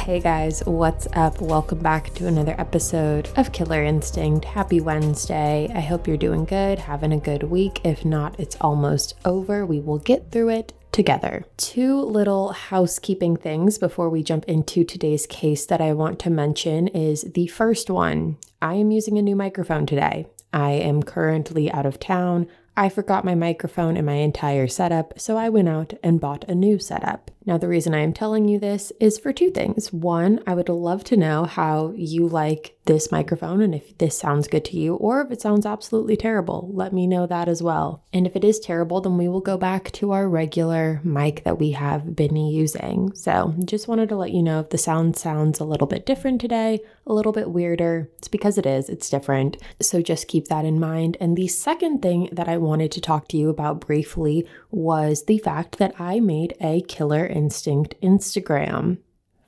Hey guys, what's up? Welcome back to another episode of Killer Instinct. Happy Wednesday. I hope you're doing good, having a good week. If not, it's almost over. We will get through it together. Two little housekeeping things before we jump into today's case that I want to mention is the first one. I am using a new microphone today. I am currently out of town. I forgot my microphone and my entire setup, so I went out and bought a new setup. Now, the reason I am telling you this is for two things. One, I would love to know how you like this microphone and if this sounds good to you, or if it sounds absolutely terrible. Let me know that as well. And if it is terrible, then we will go back to our regular mic that we have been using. So, just wanted to let you know if the sound sounds a little bit different today, a little bit weirder. It's because it is, it's different. So, just keep that in mind. And the second thing that I wanted to talk to you about briefly was the fact that I made a killer Instinct Instagram.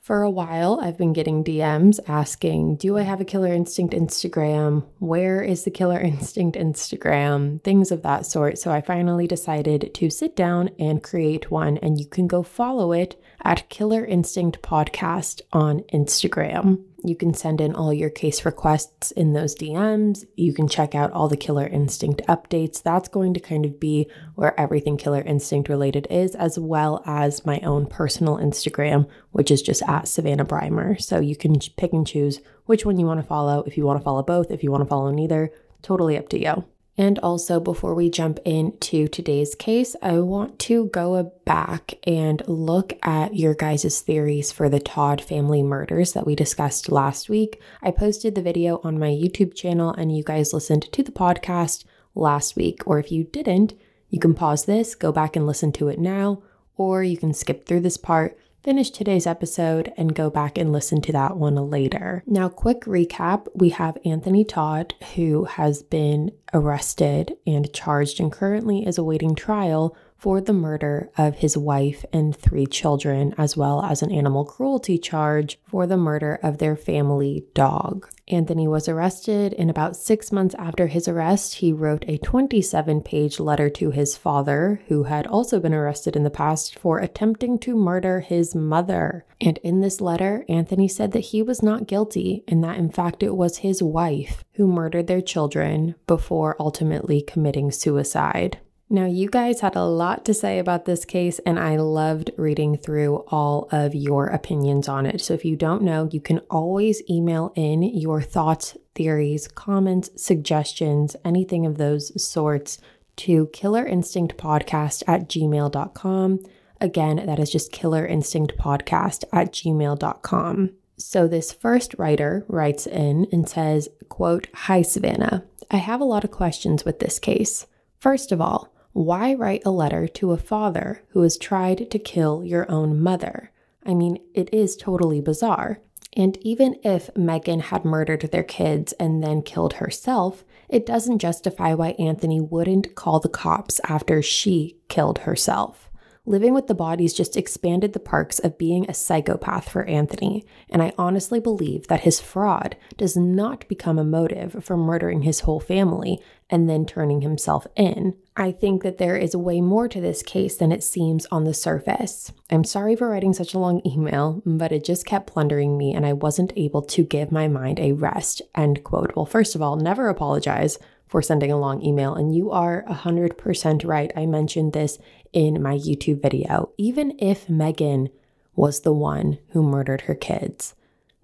For a while, I've been getting DMs asking, Do I have a Killer Instinct Instagram? Where is the Killer Instinct Instagram? Things of that sort. So I finally decided to sit down and create one, and you can go follow it at Killer Instinct Podcast on Instagram. You can send in all your case requests in those DMs. You can check out all the Killer Instinct updates. That's going to kind of be where everything Killer Instinct related is, as well as my own personal Instagram, which is just at Savannah Brymer. So you can pick and choose which one you want to follow. If you want to follow both, if you want to follow neither, totally up to you. And also, before we jump into today's case, I want to go back and look at your guys' theories for the Todd family murders that we discussed last week. I posted the video on my YouTube channel, and you guys listened to the podcast last week. Or if you didn't, you can pause this, go back and listen to it now, or you can skip through this part finish today's episode and go back and listen to that one later. Now, quick recap we have Anthony Todd, who has been arrested and charged and currently is awaiting trial for the murder of his wife and three children, as well as an animal cruelty charge for the murder of their family dog. Anthony was arrested, and about six months after his arrest, he wrote a 27 page letter to his father, who had also been arrested in the past for attempting to murder his mother. And in this letter, Anthony said that he was not guilty and that in fact it was his wife who murdered their children before ultimately committing suicide. Now, you guys had a lot to say about this case, and I loved reading through all of your opinions on it. So, if you don't know, you can always email in your thoughts, theories, comments, suggestions, anything of those sorts to killerinstinctpodcast at gmail.com. Again, that is just killerinstinctpodcast at gmail.com. So this first writer writes in and says, quote, Hi Savannah. I have a lot of questions with this case. First of all, why write a letter to a father who has tried to kill your own mother? I mean, it is totally bizarre. And even if Megan had murdered their kids and then killed herself, it doesn't justify why Anthony wouldn't call the cops after she killed herself. Living with the bodies just expanded the parks of being a psychopath for Anthony, and I honestly believe that his fraud does not become a motive for murdering his whole family and then turning himself in. I think that there is way more to this case than it seems on the surface. I'm sorry for writing such a long email, but it just kept plundering me and I wasn't able to give my mind a rest. End quote. Well, first of all, never apologize for sending a long email. And you are 100% right. I mentioned this in my YouTube video. Even if Megan was the one who murdered her kids,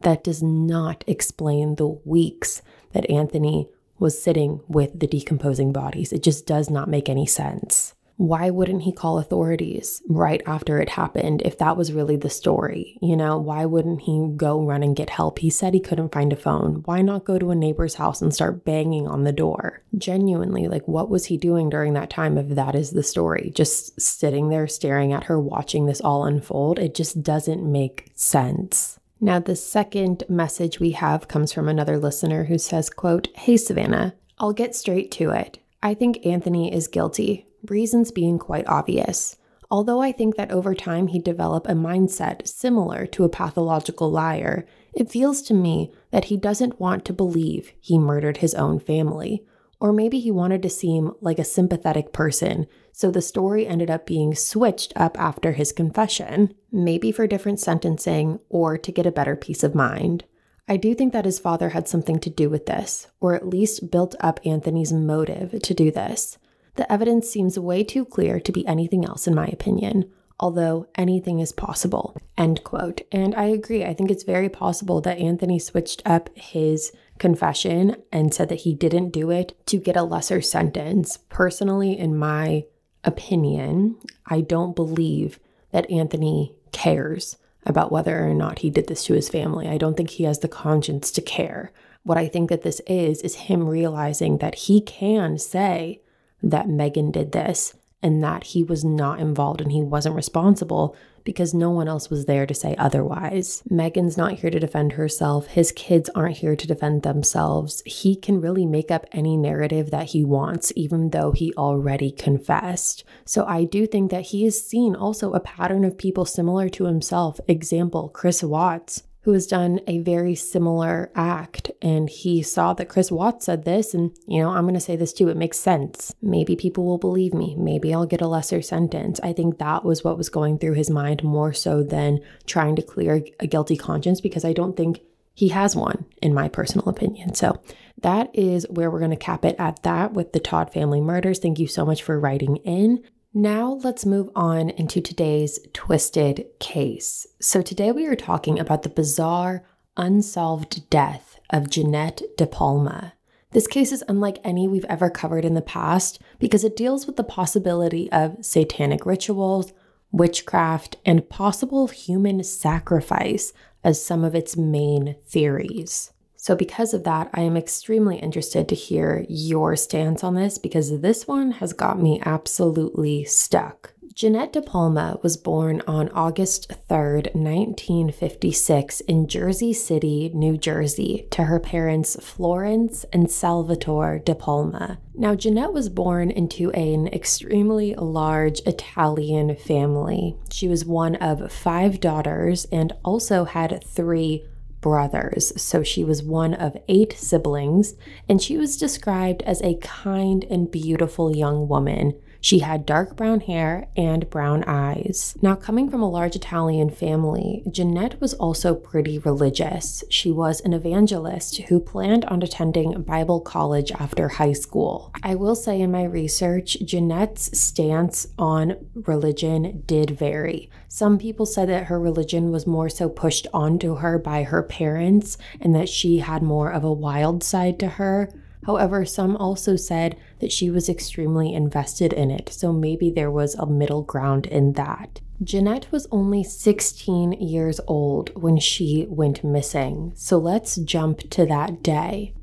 that does not explain the weeks that Anthony was sitting with the decomposing bodies. It just does not make any sense why wouldn't he call authorities right after it happened if that was really the story? You know, why wouldn't he go run and get help? He said he couldn't find a phone. Why not go to a neighbor's house and start banging on the door? Genuinely, like, what was he doing during that time if that is the story? Just sitting there staring at her, watching this all unfold? It just doesn't make sense. Now, the second message we have comes from another listener who says, quote, Hey Savannah, I'll get straight to it. I think Anthony is guilty reasons being quite obvious. Although I think that over time he'd develop a mindset similar to a pathological liar, it feels to me that he doesn't want to believe he murdered his own family, Or maybe he wanted to seem like a sympathetic person, so the story ended up being switched up after his confession, maybe for different sentencing or to get a better peace of mind. I do think that his father had something to do with this, or at least built up Anthony's motive to do this. The evidence seems way too clear to be anything else, in my opinion, although anything is possible. End quote. And I agree. I think it's very possible that Anthony switched up his confession and said that he didn't do it to get a lesser sentence. Personally, in my opinion, I don't believe that Anthony cares about whether or not he did this to his family. I don't think he has the conscience to care. What I think that this is, is him realizing that he can say that Megan did this and that he was not involved and he wasn't responsible because no one else was there to say otherwise. Megan's not here to defend herself. His kids aren't here to defend themselves. He can really make up any narrative that he wants, even though he already confessed. So I do think that he has seen also a pattern of people similar to himself. Example, Chris Watts who has done a very similar act. And he saw that Chris Watts said this, and you know, I'm going to say this too. It makes sense. Maybe people will believe me. Maybe I'll get a lesser sentence. I think that was what was going through his mind more so than trying to clear a guilty conscience because I don't think he has one, in my personal opinion. So that is where we're going to cap it at that with the Todd family murders. Thank you so much for writing in. Now, let's move on into today's twisted case. So, today we are talking about the bizarre, unsolved death of Jeanette De Palma. This case is unlike any we've ever covered in the past because it deals with the possibility of satanic rituals, witchcraft, and possible human sacrifice as some of its main theories. So, because of that, I am extremely interested to hear your stance on this because this one has got me absolutely stuck. Jeannette DePalma was born on August 3rd, 1956, in Jersey City, New Jersey, to her parents Florence and Salvatore DePalma. Now, Jeannette was born into an extremely large Italian family. She was one of five daughters and also had three brothers. So she was one of eight siblings, and she was described as a kind and beautiful young woman she had dark brown hair and brown eyes. Now, coming from a large Italian family, Jeannette was also pretty religious. She was an evangelist who planned on attending Bible college after high school. I will say in my research, Jeannette's stance on religion did vary. Some people said that her religion was more so pushed onto her by her parents and that she had more of a wild side to her. However, some also said that she was extremely invested in it, so maybe there was a middle ground in that. Jeannette was only 16 years old when she went missing, so let's jump to that day.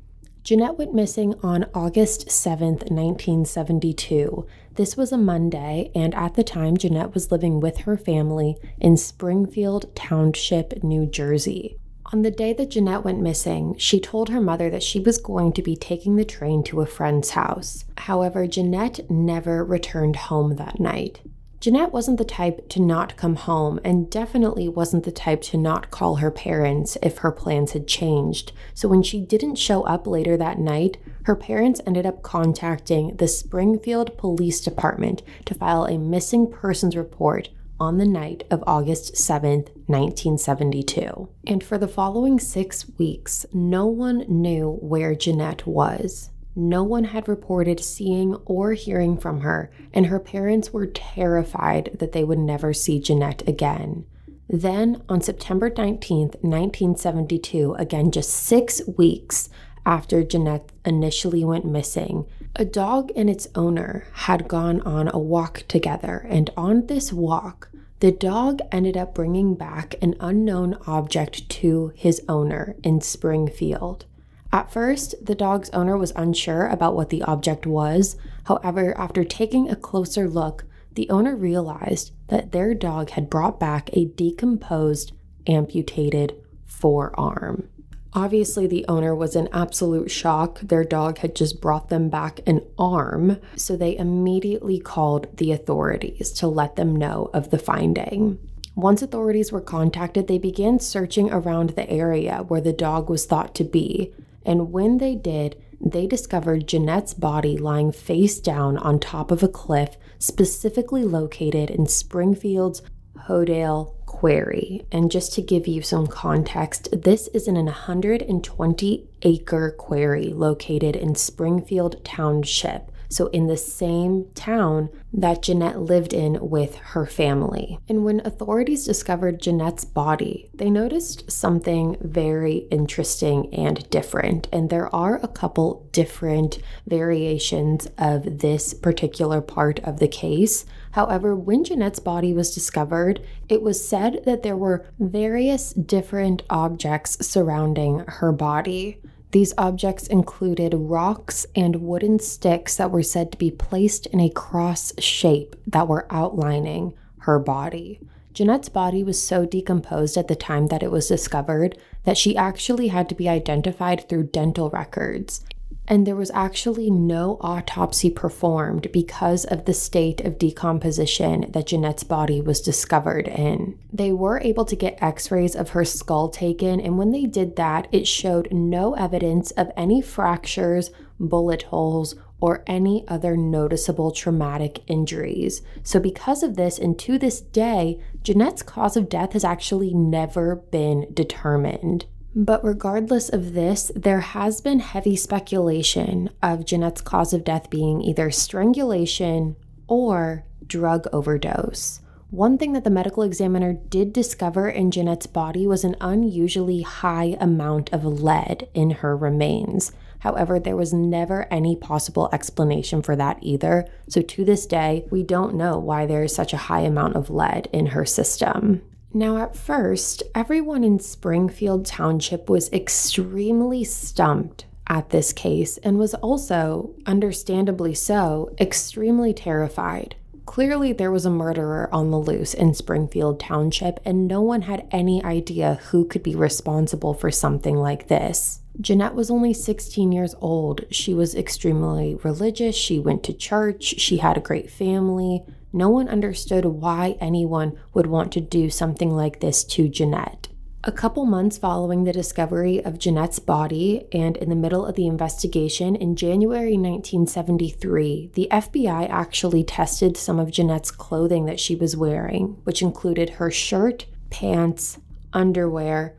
Jeannette went missing on August 7th, 1972. This was a Monday, and at the time, Jeannette was living with her family in Springfield Township, New Jersey. On the day that Jeannette went missing, she told her mother that she was going to be taking the train to a friend's house. However, Jeannette never returned home that night. Jeannette wasn't the type to not come home and definitely wasn't the type to not call her parents if her plans had changed. So when she didn't show up later that night, her parents ended up contacting the Springfield Police Department to file a missing persons report on the night of August 7th, 1972. And for the following six weeks, no one knew where Jeannette was. No one had reported seeing or hearing from her, and her parents were terrified that they would never see Jeannette again. Then, on September 19th, 1972, again just six weeks after Jeannette initially went missing, a dog and its owner had gone on a walk together, and on this walk, the dog ended up bringing back an unknown object to his owner in Springfield. At first, the dog's owner was unsure about what the object was. However, after taking a closer look, the owner realized that their dog had brought back a decomposed, amputated forearm. Obviously, the owner was in absolute shock. Their dog had just brought them back an arm, so they immediately called the authorities to let them know of the finding. Once authorities were contacted, they began searching around the area where the dog was thought to be. And when they did, they discovered Jeannette's body lying face down on top of a cliff specifically located in Springfield's Houdaille Quarry. And just to give you some context, this is an 120 acre quarry located in Springfield Township so in the same town that Jeannette lived in with her family. And when authorities discovered Jeannette's body, they noticed something very interesting and different. And there are a couple different variations of this particular part of the case. However, when Jeannette's body was discovered, it was said that there were various different objects surrounding her body. These objects included rocks and wooden sticks that were said to be placed in a cross shape that were outlining her body. Jeannette's body was so decomposed at the time that it was discovered that she actually had to be identified through dental records and there was actually no autopsy performed because of the state of decomposition that Jeannette's body was discovered in. They were able to get x rays of her skull taken, and when they did that, it showed no evidence of any fractures, bullet holes, or any other noticeable traumatic injuries. So, because of this, and to this day, Jeannette's cause of death has actually never been determined. But regardless of this, there has been heavy speculation of Jeannette's cause of death being either strangulation or drug overdose. One thing that the medical examiner did discover in Jeannette's body was an unusually high amount of lead in her remains. However, there was never any possible explanation for that either. So to this day, we don't know why there is such a high amount of lead in her system. Now, at first, everyone in Springfield Township was extremely stumped at this case and was also, understandably so, extremely terrified. Clearly, there was a murderer on the loose in Springfield Township, and no one had any idea who could be responsible for something like this. Jeannette was only 16 years old. She was extremely religious. She went to church. She had a great family. No one understood why anyone would want to do something like this to Jeannette. A couple months following the discovery of Jeannette's body and in the middle of the investigation in January 1973, the FBI actually tested some of Jeannette's clothing that she was wearing, which included her shirt, pants, underwear,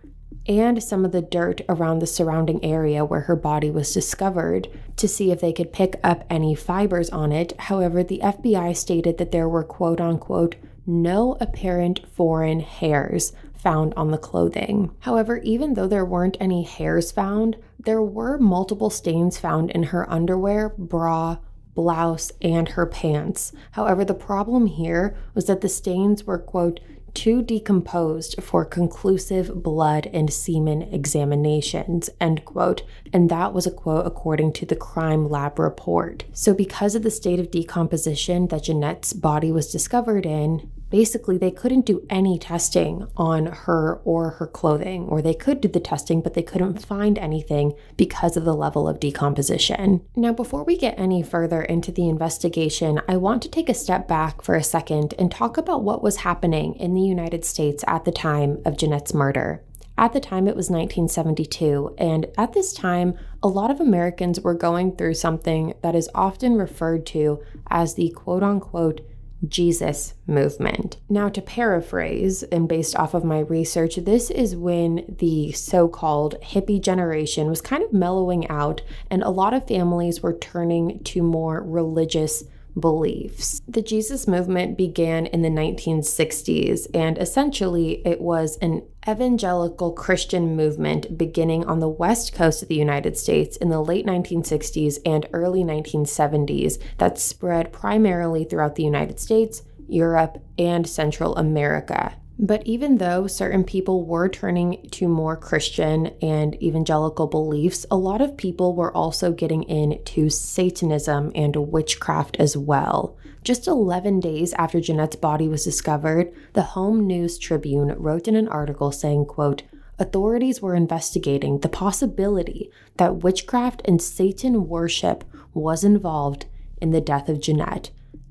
and some of the dirt around the surrounding area where her body was discovered to see if they could pick up any fibers on it. However, the FBI stated that there were quote unquote no apparent foreign hairs found on the clothing. However, even though there weren't any hairs found, there were multiple stains found in her underwear, bra, blouse, and her pants. However, the problem here was that the stains were, quote, too decomposed for conclusive blood and semen examinations, end quote. And that was a quote according to the crime lab report. So, because of the state of decomposition that Jeannette's body was discovered in, basically they couldn't do any testing on her or her clothing, or they could do the testing, but they couldn't find anything because of the level of decomposition. Now, before we get any further into the investigation, I want to take a step back for a second and talk about what was happening in the United States at the time of Jeannette's murder. At the time, it was 1972, and at this time, a lot of Americans were going through something that is often referred to as the quote unquote Jesus movement. Now, to paraphrase, and based off of my research, this is when the so called hippie generation was kind of mellowing out, and a lot of families were turning to more religious beliefs. The Jesus movement began in the 1960s, and essentially it was an evangelical Christian movement beginning on the west coast of the United States in the late 1960s and early 1970s that spread primarily throughout the United States, Europe, and Central America. But even though certain people were turning to more Christian and evangelical beliefs, a lot of people were also getting into Satanism and witchcraft as well. Just 11 days after Jeannette's body was discovered, the Home News Tribune wrote in an article saying, quote, Authorities were investigating the possibility that witchcraft and Satan worship was involved in the death of Jeannette.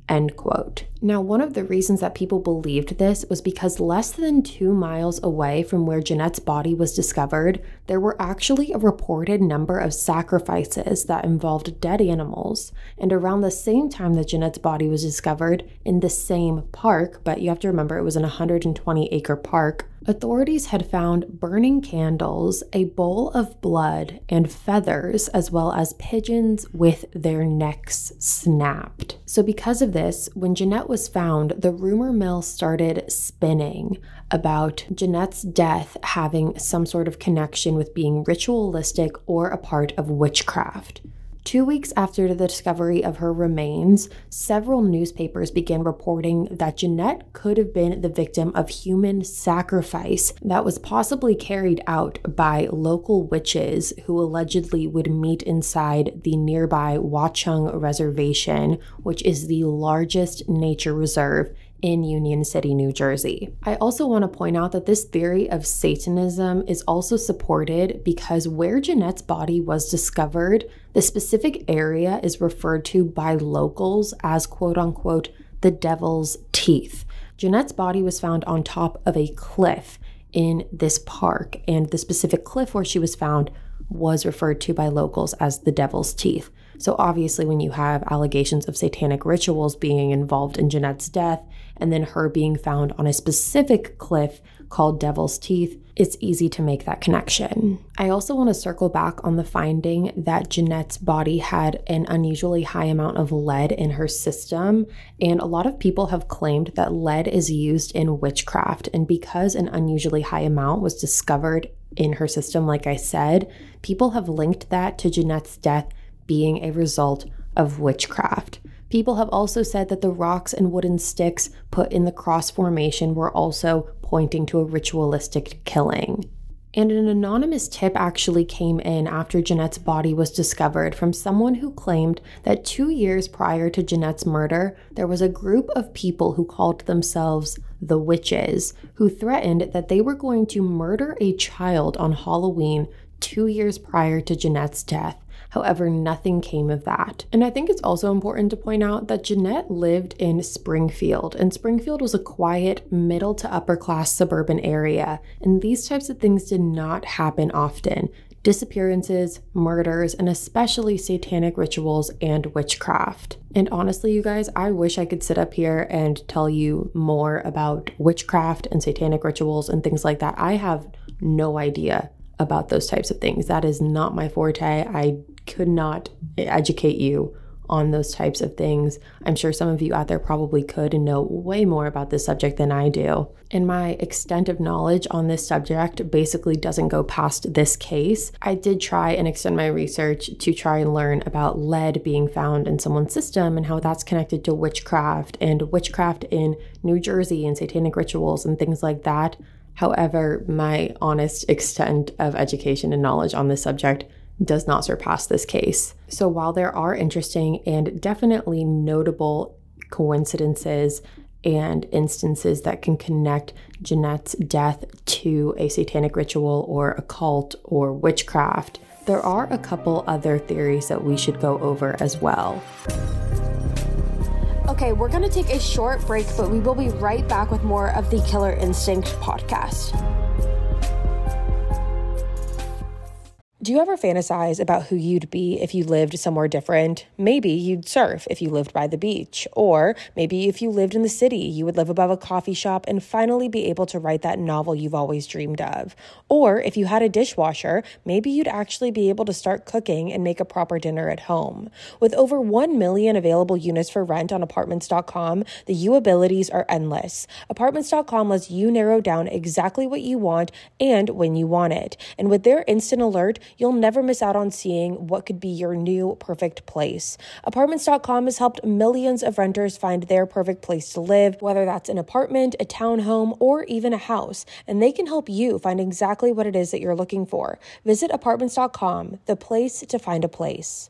End quote. Now, one of the reasons that people believed this was because less than two miles away from where Jeannette's body was discovered, there were actually a reported number of sacrifices that involved dead animals. And around the same time that Jeannette's body was discovered, in the same park, but you have to remember it was an 120 acre park, Authorities had found burning candles, a bowl of blood, and feathers, as well as pigeons with their necks snapped. So, because of this, when Jeannette was found, the rumor mill started spinning about Jeannette's death having some sort of connection with being ritualistic or a part of witchcraft. Two weeks after the discovery of her remains, several newspapers began reporting that Jeannette could have been the victim of human sacrifice that was possibly carried out by local witches who allegedly would meet inside the nearby Watchung Reservation, which is the largest nature reserve in Union City, New Jersey. I also want to point out that this theory of Satanism is also supported because where Jeannette's body was discovered, the specific area is referred to by locals as quote unquote the devil's teeth. Jeannette's body was found on top of a cliff in this park, and the specific cliff where she was found was referred to by locals as the devil's teeth. So, obviously, when you have allegations of satanic rituals being involved in Jeannette's death, and then her being found on a specific cliff called Devil's Teeth, it's easy to make that connection. I also want to circle back on the finding that Jeannette's body had an unusually high amount of lead in her system, and a lot of people have claimed that lead is used in witchcraft, and because an unusually high amount was discovered in her system, like I said, people have linked that to Jeannette's death being a result of witchcraft. People have also said that the rocks and wooden sticks put in the cross formation were also pointing to a ritualistic killing. And an anonymous tip actually came in after Jeannette's body was discovered from someone who claimed that two years prior to Jeannette's murder, there was a group of people who called themselves the Witches, who threatened that they were going to murder a child on Halloween two years prior to Jeannette's death. However, nothing came of that. And I think it's also important to point out that Jeannette lived in Springfield, and Springfield was a quiet, middle to upper class suburban area, and these types of things did not happen often disappearances, murders, and especially satanic rituals and witchcraft. And honestly, you guys, I wish I could sit up here and tell you more about witchcraft and satanic rituals and things like that. I have no idea about those types of things. That is not my forte. I could not educate you on those types of things. I'm sure some of you out there probably could and know way more about this subject than I do. And my extent of knowledge on this subject basically doesn't go past this case. I did try and extend my research to try and learn about lead being found in someone's system and how that's connected to witchcraft and witchcraft in New Jersey and satanic rituals and things like that. However, my honest extent of education and knowledge on this subject does not surpass this case. So, while there are interesting and definitely notable coincidences and instances that can connect Jeannette's death to a satanic ritual or occult or witchcraft, there are a couple other theories that we should go over as well. Okay, we're going to take a short break, but we will be right back with more of the Killer Instinct podcast. Do you ever fantasize about who you'd be if you lived somewhere different? Maybe you'd surf if you lived by the beach, or maybe if you lived in the city, you would live above a coffee shop and finally be able to write that novel you've always dreamed of. Or if you had a dishwasher, maybe you'd actually be able to start cooking and make a proper dinner at home. With over 1 million available units for rent on apartments.com, the you abilities are endless. Apartments.com lets you narrow down exactly what you want and when you want it. And with their instant alert, you'll never miss out on seeing what could be your new perfect place. Apartments.com has helped millions of renters find their perfect place to live, whether that's an apartment, a townhome, or even a house, and they can help you find exactly what it is that you're looking for. Visit apartments.com, the place to find a place.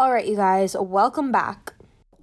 All right, you guys, welcome back.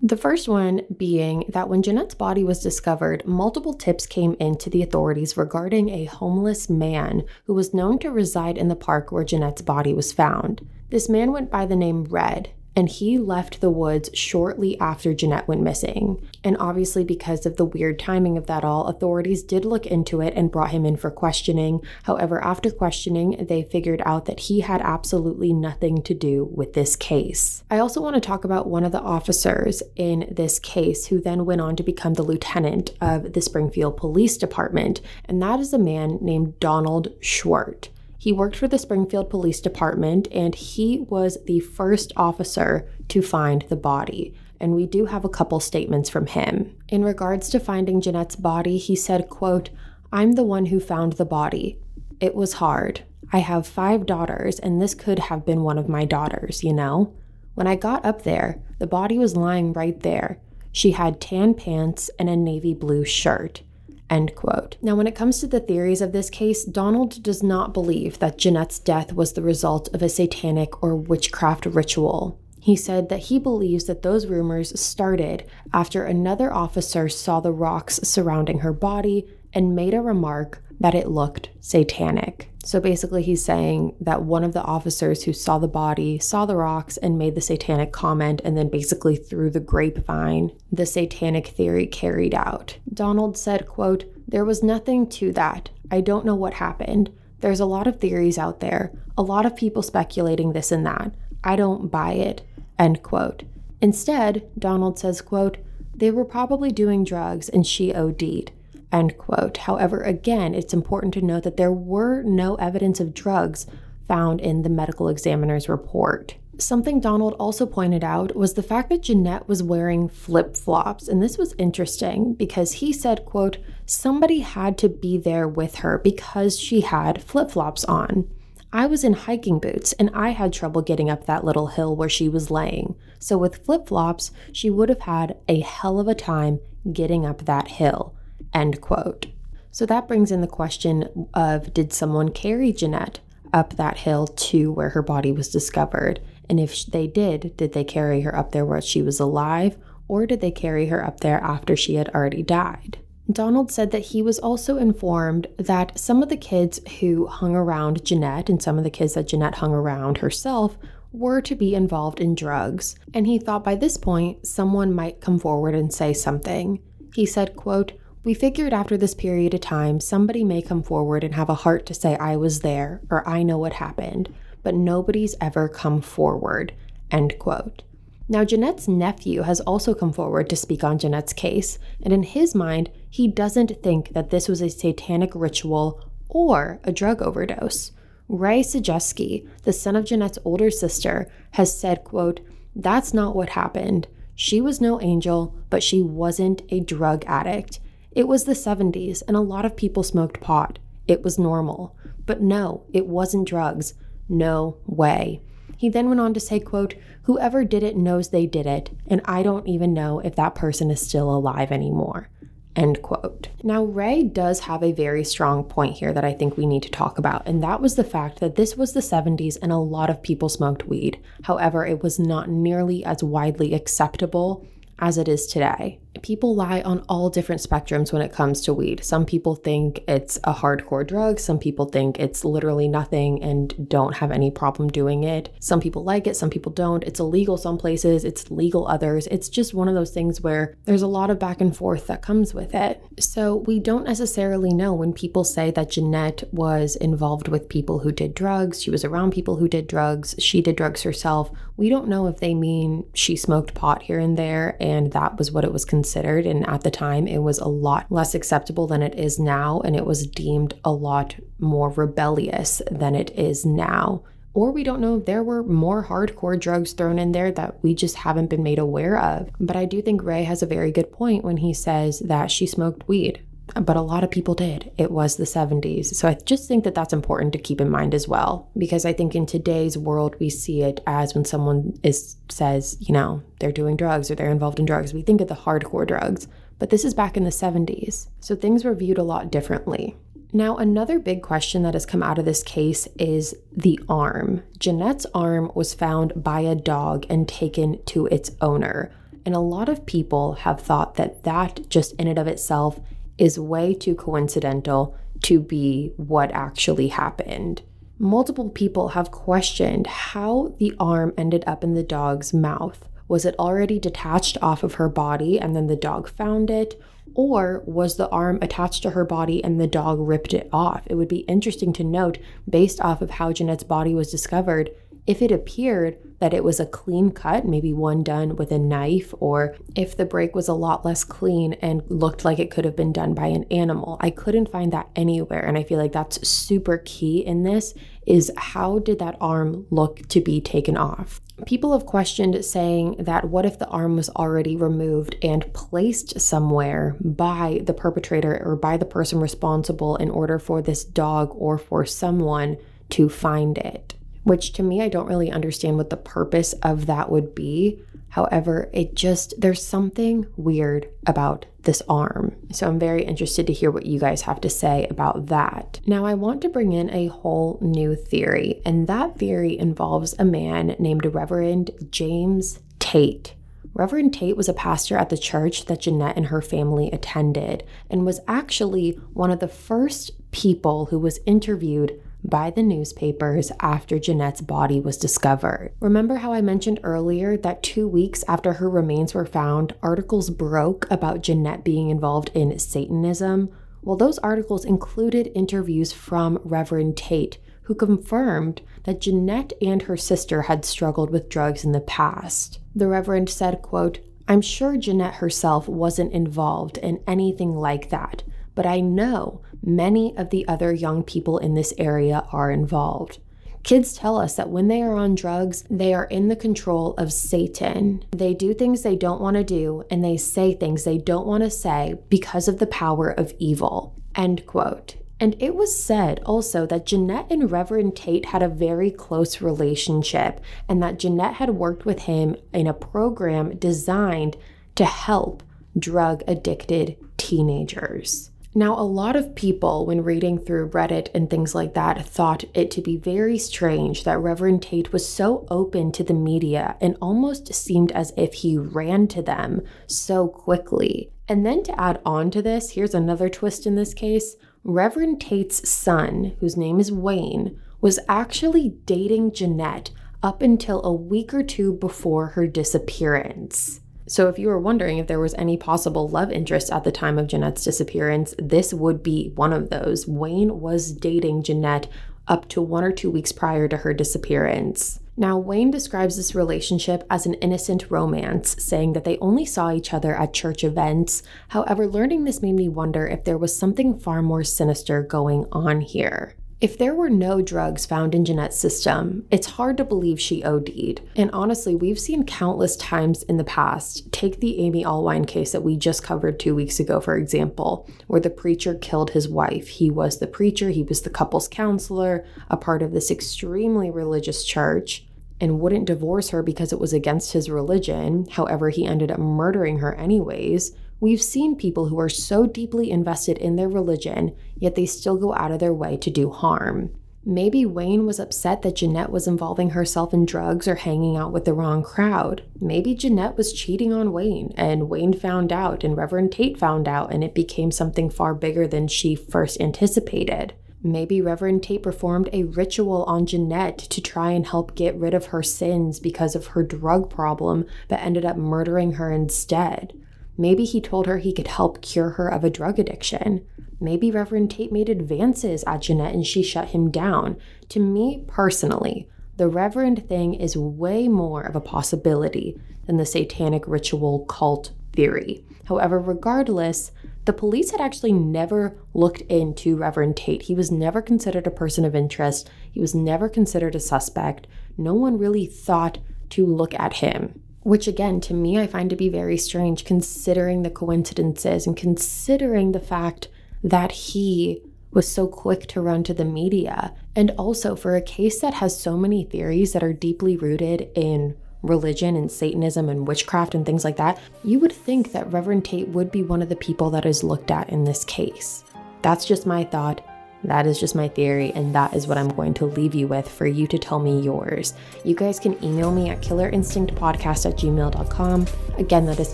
The first one being that when Jeannette's body was discovered, multiple tips came in to the authorities regarding a homeless man who was known to reside in the park where Jeannette's body was found. This man went by the name Red, and he left the woods shortly after Jeannette went missing. And obviously, because of the weird timing of that all, authorities did look into it and brought him in for questioning. However, after questioning, they figured out that he had absolutely nothing to do with this case. I also want to talk about one of the officers in this case who then went on to become the lieutenant of the Springfield Police Department, and that is a man named Donald Schwert. He worked for the Springfield Police Department and he was the first officer to find the body. And we do have a couple statements from him. In regards to finding Jeannette's body, he said, quote, I'm the one who found the body. It was hard. I have five daughters, and this could have been one of my daughters, you know? When I got up there, the body was lying right there. She had tan pants and a navy blue shirt. End quote. Now, when it comes to the theories of this case, Donald does not believe that Jeannette's death was the result of a satanic or witchcraft ritual. He said that he believes that those rumors started after another officer saw the rocks surrounding her body and made a remark that it looked satanic. So basically, he's saying that one of the officers who saw the body saw the rocks and made the satanic comment, and then basically through the grapevine, the satanic theory carried out. Donald said, quote, There was nothing to that. I don't know what happened. There's a lot of theories out there, a lot of people speculating this and that. I don't buy it. End quote. Instead, Donald says, quote, they were probably doing drugs and she OD'd. End quote. However, again, it's important to note that there were no evidence of drugs found in the medical examiner's report. Something Donald also pointed out was the fact that Jeannette was wearing flip-flops, and this was interesting because he said, quote, somebody had to be there with her because she had flip-flops on. I was in hiking boots and I had trouble getting up that little hill where she was laying. So with flip-flops, she would have had a hell of a time getting up that hill. End quote. So that brings in the question of did someone carry Jeannette up that hill to where her body was discovered? And if they did, did they carry her up there while she was alive, or did they carry her up there after she had already died? Donald said that he was also informed that some of the kids who hung around Jeannette and some of the kids that Jeannette hung around herself were to be involved in drugs. And he thought by this point someone might come forward and say something. He said, quote, we figured after this period of time, somebody may come forward and have a heart to say, I was there, or I know what happened, but nobody's ever come forward. End quote. Now, Jeannette's nephew has also come forward to speak on Jeannette's case, and in his mind, he doesn't think that this was a satanic ritual or a drug overdose. Ray Sajeski, the son of Jeannette's older sister, has said, quote, That's not what happened. She was no angel, but she wasn't a drug addict. It was the 70s, and a lot of people smoked pot. It was normal. But no, it wasn't drugs. No way. He then went on to say, quote, Whoever did it knows they did it, and I don't even know if that person is still alive anymore. End quote. Now, Ray does have a very strong point here that I think we need to talk about, and that was the fact that this was the 70s and a lot of people smoked weed. However, it was not nearly as widely acceptable as it is today. People lie on all different spectrums when it comes to weed. Some people think it's a hardcore drug, some people think it's literally nothing and don't have any problem doing it. Some people like it, some people don't. It's illegal some places, it's legal others. It's just one of those things where there's a lot of back and forth that comes with it. So we don't necessarily know when people say that Jeannette was involved with people who did drugs, she was around people who did drugs, she did drugs herself. We don't know if they mean she smoked pot here and there and that was what it was considered. And at the time, it was a lot less acceptable than it is now, and it was deemed a lot more rebellious than it is now Or we don't know if there were more hardcore drugs thrown in there that we just haven't been made aware of. But I do think Ray has a very good point when he says that she smoked weed but a lot of people did. It was the 70s. So I just think that that's important to keep in mind as well because I think in today's world we see it as when someone is says, you know, they're doing drugs or they're involved in drugs, we think of the hardcore drugs. But this is back in the 70s. So things were viewed a lot differently. Now, another big question that has come out of this case is the arm. Jeannette's arm was found by a dog and taken to its owner. And a lot of people have thought that that just in and of itself is way too coincidental to be what actually happened. Multiple people have questioned how the arm ended up in the dog's mouth. Was it already detached off of her body and then the dog found it? Or was the arm attached to her body and the dog ripped it off? It would be interesting to note, based off of how Jeannette's body was discovered, if it appeared that it was a clean cut, maybe one done with a knife, or if the break was a lot less clean and looked like it could have been done by an animal. I couldn't find that anywhere. And I feel like that's super key in this is how did that arm look to be taken off? People have questioned saying that what if the arm was already removed and placed somewhere by the perpetrator or by the person responsible in order for this dog or for someone to find it? Which to me, I don't really understand what the purpose of that would be. However, it just, there's something weird about this arm. So I'm very interested to hear what you guys have to say about that. Now, I want to bring in a whole new theory, and that theory involves a man named Reverend James Tate. Reverend Tate was a pastor at the church that Jeannette and her family attended and was actually one of the first people who was interviewed by the newspapers after Jeannette's body was discovered. Remember how I mentioned earlier that two weeks after her remains were found, articles broke about Jeannette being involved in Satanism? Well, those articles included interviews from Reverend Tate, who confirmed that Jeannette and her sister had struggled with drugs in the past. The Reverend said, quote, I'm sure Jeannette herself wasn't involved in anything like that, but I know many of the other young people in this area are involved. Kids tell us that when they are on drugs, they are in the control of Satan. They do things they don't want to do and they say things they don't want to say because of the power of evil. End quote. And it was said also that Jeannette and Reverend Tate had a very close relationship and that Jeannette had worked with him in a program designed to help drug addicted teenagers. Now, a lot of people, when reading through Reddit and things like that, thought it to be very strange that Reverend Tate was so open to the media and almost seemed as if he ran to them so quickly. And then to add on to this, here's another twist in this case Reverend Tate's son, whose name is Wayne, was actually dating Jeannette up until a week or two before her disappearance. So, if you were wondering if there was any possible love interest at the time of Jeannette's disappearance, this would be one of those. Wayne was dating Jeannette up to one or two weeks prior to her disappearance. Now, Wayne describes this relationship as an innocent romance, saying that they only saw each other at church events. However, learning this made me wonder if there was something far more sinister going on here. If there were no drugs found in Jeannette's system, it's hard to believe she OD'd. And honestly, we've seen countless times in the past. Take the Amy Allwine case that we just covered two weeks ago, for example, where the preacher killed his wife. He was the preacher, he was the couple's counselor, a part of this extremely religious church and wouldn't divorce her because it was against his religion. However, he ended up murdering her anyways. We've seen people who are so deeply invested in their religion, yet they still go out of their way to do harm. Maybe Wayne was upset that Jeannette was involving herself in drugs or hanging out with the wrong crowd. Maybe Jeannette was cheating on Wayne, and Wayne found out, and Reverend Tate found out, and it became something far bigger than she first anticipated. Maybe Reverend Tate performed a ritual on Jeannette to try and help get rid of her sins because of her drug problem, but ended up murdering her instead. Maybe he told her he could help cure her of a drug addiction. Maybe Reverend Tate made advances at Jeannette and she shut him down. To me personally, the Reverend thing is way more of a possibility than the satanic ritual cult theory. However, regardless, the police had actually never looked into Reverend Tate. He was never considered a person of interest, he was never considered a suspect. No one really thought to look at him. Which, again, to me, I find to be very strange considering the coincidences and considering the fact that he was so quick to run to the media. And also for a case that has so many theories that are deeply rooted in religion and Satanism and witchcraft and things like that, you would think that Reverend Tate would be one of the people that is looked at in this case. That's just my thought. That is just my theory, and that is what I'm going to leave you with for you to tell me yours. You guys can email me at killerinstinctpodcast at gmail.com. Again, that is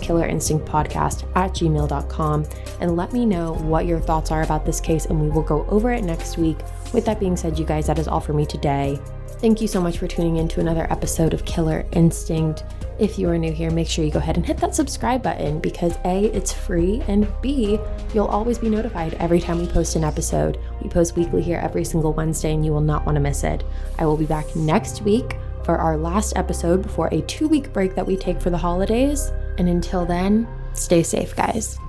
killerinstinctpodcast at gmail.com. And let me know what your thoughts are about this case, and we will go over it next week. With that being said, you guys, that is all for me today. Thank you so much for tuning in to another episode of Killer Instinct. If you are new here, make sure you go ahead and hit that subscribe button because A, it's free, and B, you'll always be notified every time we post an episode. We post weekly here every single Wednesday, and you will not want to miss it. I will be back next week for our last episode before a two week break that we take for the holidays. And until then, stay safe, guys.